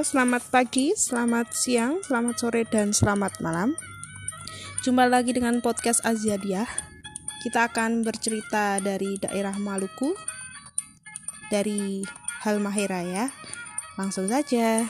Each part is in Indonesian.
selamat pagi, selamat siang, selamat sore, dan selamat malam. Jumpa lagi dengan podcast Aziadiah. Kita akan bercerita dari daerah Maluku, dari Halmahera ya. Langsung saja.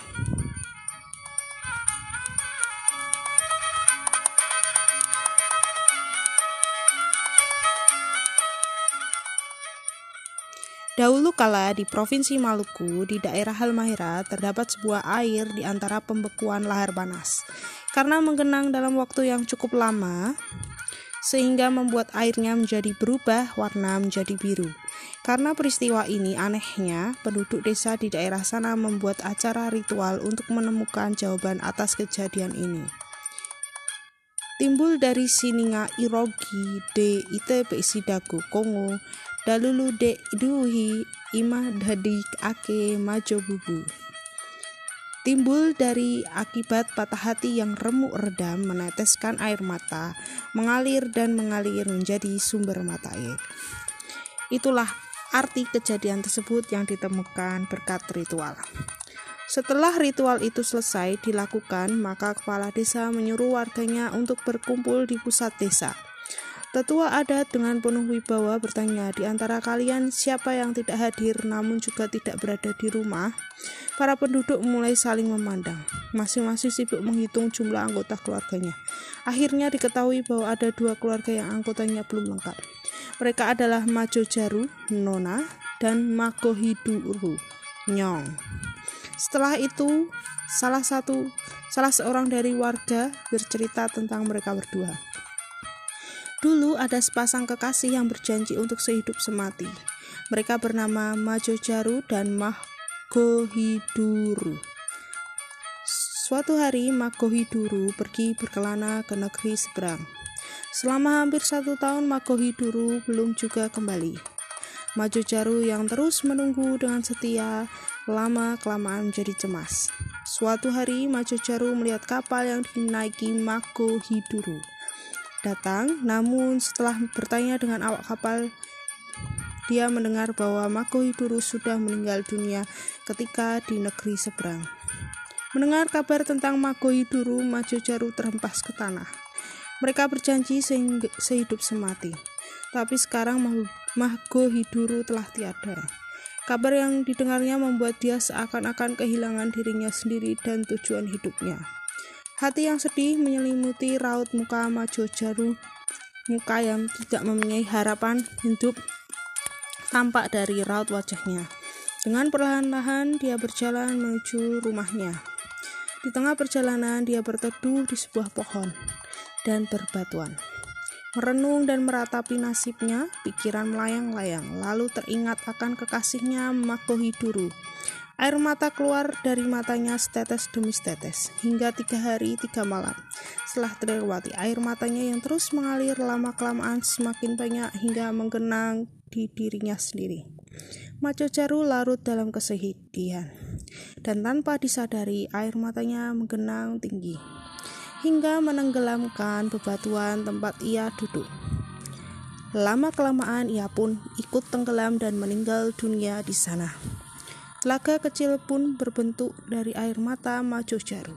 Dahulu kala di Provinsi Maluku, di daerah Halmahera, terdapat sebuah air di antara pembekuan lahar panas. Karena menggenang dalam waktu yang cukup lama, sehingga membuat airnya menjadi berubah warna menjadi biru. Karena peristiwa ini anehnya, penduduk desa di daerah sana membuat acara ritual untuk menemukan jawaban atas kejadian ini. Timbul dari sininga irogi de ite sidaku kongo dalulu de duhi ima dadi ake majo bubu. Timbul dari akibat patah hati yang remuk redam meneteskan air mata, mengalir dan mengalir menjadi sumber mata air. Itulah arti kejadian tersebut yang ditemukan berkat ritual. Setelah ritual itu selesai dilakukan, maka kepala desa menyuruh warganya untuk berkumpul di pusat desa. Tetua adat dengan penuh wibawa bertanya, di antara kalian siapa yang tidak hadir namun juga tidak berada di rumah? Para penduduk mulai saling memandang. Masing-masing sibuk menghitung jumlah anggota keluarganya. Akhirnya diketahui bahwa ada dua keluarga yang anggotanya belum lengkap. Mereka adalah Majo Jaru, Nona, dan Magohiduru, Nyong. Setelah itu, salah satu salah seorang dari warga bercerita tentang mereka berdua. Dulu ada sepasang kekasih yang berjanji untuk sehidup semati. Mereka bernama Majo Jaru dan Magohiduru. Suatu hari Magohiduru pergi berkelana ke negeri seberang. Selama hampir satu tahun Magohiduru belum juga kembali. Majo Jaru yang terus menunggu dengan setia lama-kelamaan menjadi cemas. Suatu hari, Majo Jaru melihat kapal yang dinaiki Mako Hiduru. Datang, namun setelah bertanya dengan awak kapal, dia mendengar bahwa Mako Hiduru sudah meninggal dunia ketika di negeri seberang. Mendengar kabar tentang Mako Hiduru, Majo Jaru terhempas ke tanah. Mereka berjanji sehidup semati. Tapi sekarang Mago Hiduru telah tiada. Kabar yang didengarnya membuat dia seakan-akan kehilangan dirinya sendiri dan tujuan hidupnya. Hati yang sedih menyelimuti raut muka Majo Jaru, muka yang tidak mempunyai harapan hidup tampak dari raut wajahnya. Dengan perlahan-lahan dia berjalan menuju rumahnya. Di tengah perjalanan dia berteduh di sebuah pohon dan berbatuan. Merenung dan meratapi nasibnya, pikiran melayang-layang, lalu teringat akan kekasihnya Makohiduru. Air mata keluar dari matanya setetes demi setetes, hingga tiga hari tiga malam. Setelah terlewati air matanya yang terus mengalir lama-kelamaan semakin banyak hingga menggenang di dirinya sendiri. Maco Jaru larut dalam kesedihan, dan tanpa disadari air matanya menggenang tinggi hingga menenggelamkan bebatuan tempat ia duduk. Lama-kelamaan ia pun ikut tenggelam dan meninggal dunia di sana. Telaga kecil pun berbentuk dari air mata Majo Jaru.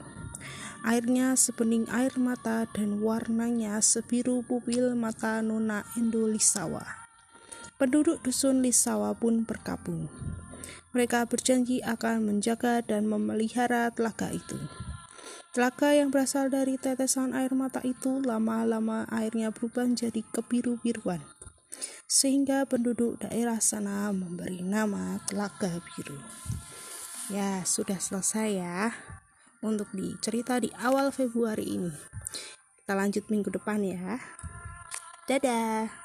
Airnya sebening air mata dan warnanya sebiru pupil mata Nona Endo Lisawa. Penduduk dusun Lisawa pun berkabung. Mereka berjanji akan menjaga dan memelihara telaga itu. Telaga yang berasal dari tetesan air mata itu lama-lama airnya berubah menjadi kebiru-biruan. Sehingga penduduk daerah sana memberi nama Telaga Biru. Ya, sudah selesai ya untuk dicerita di awal Februari ini. Kita lanjut minggu depan ya. Dadah.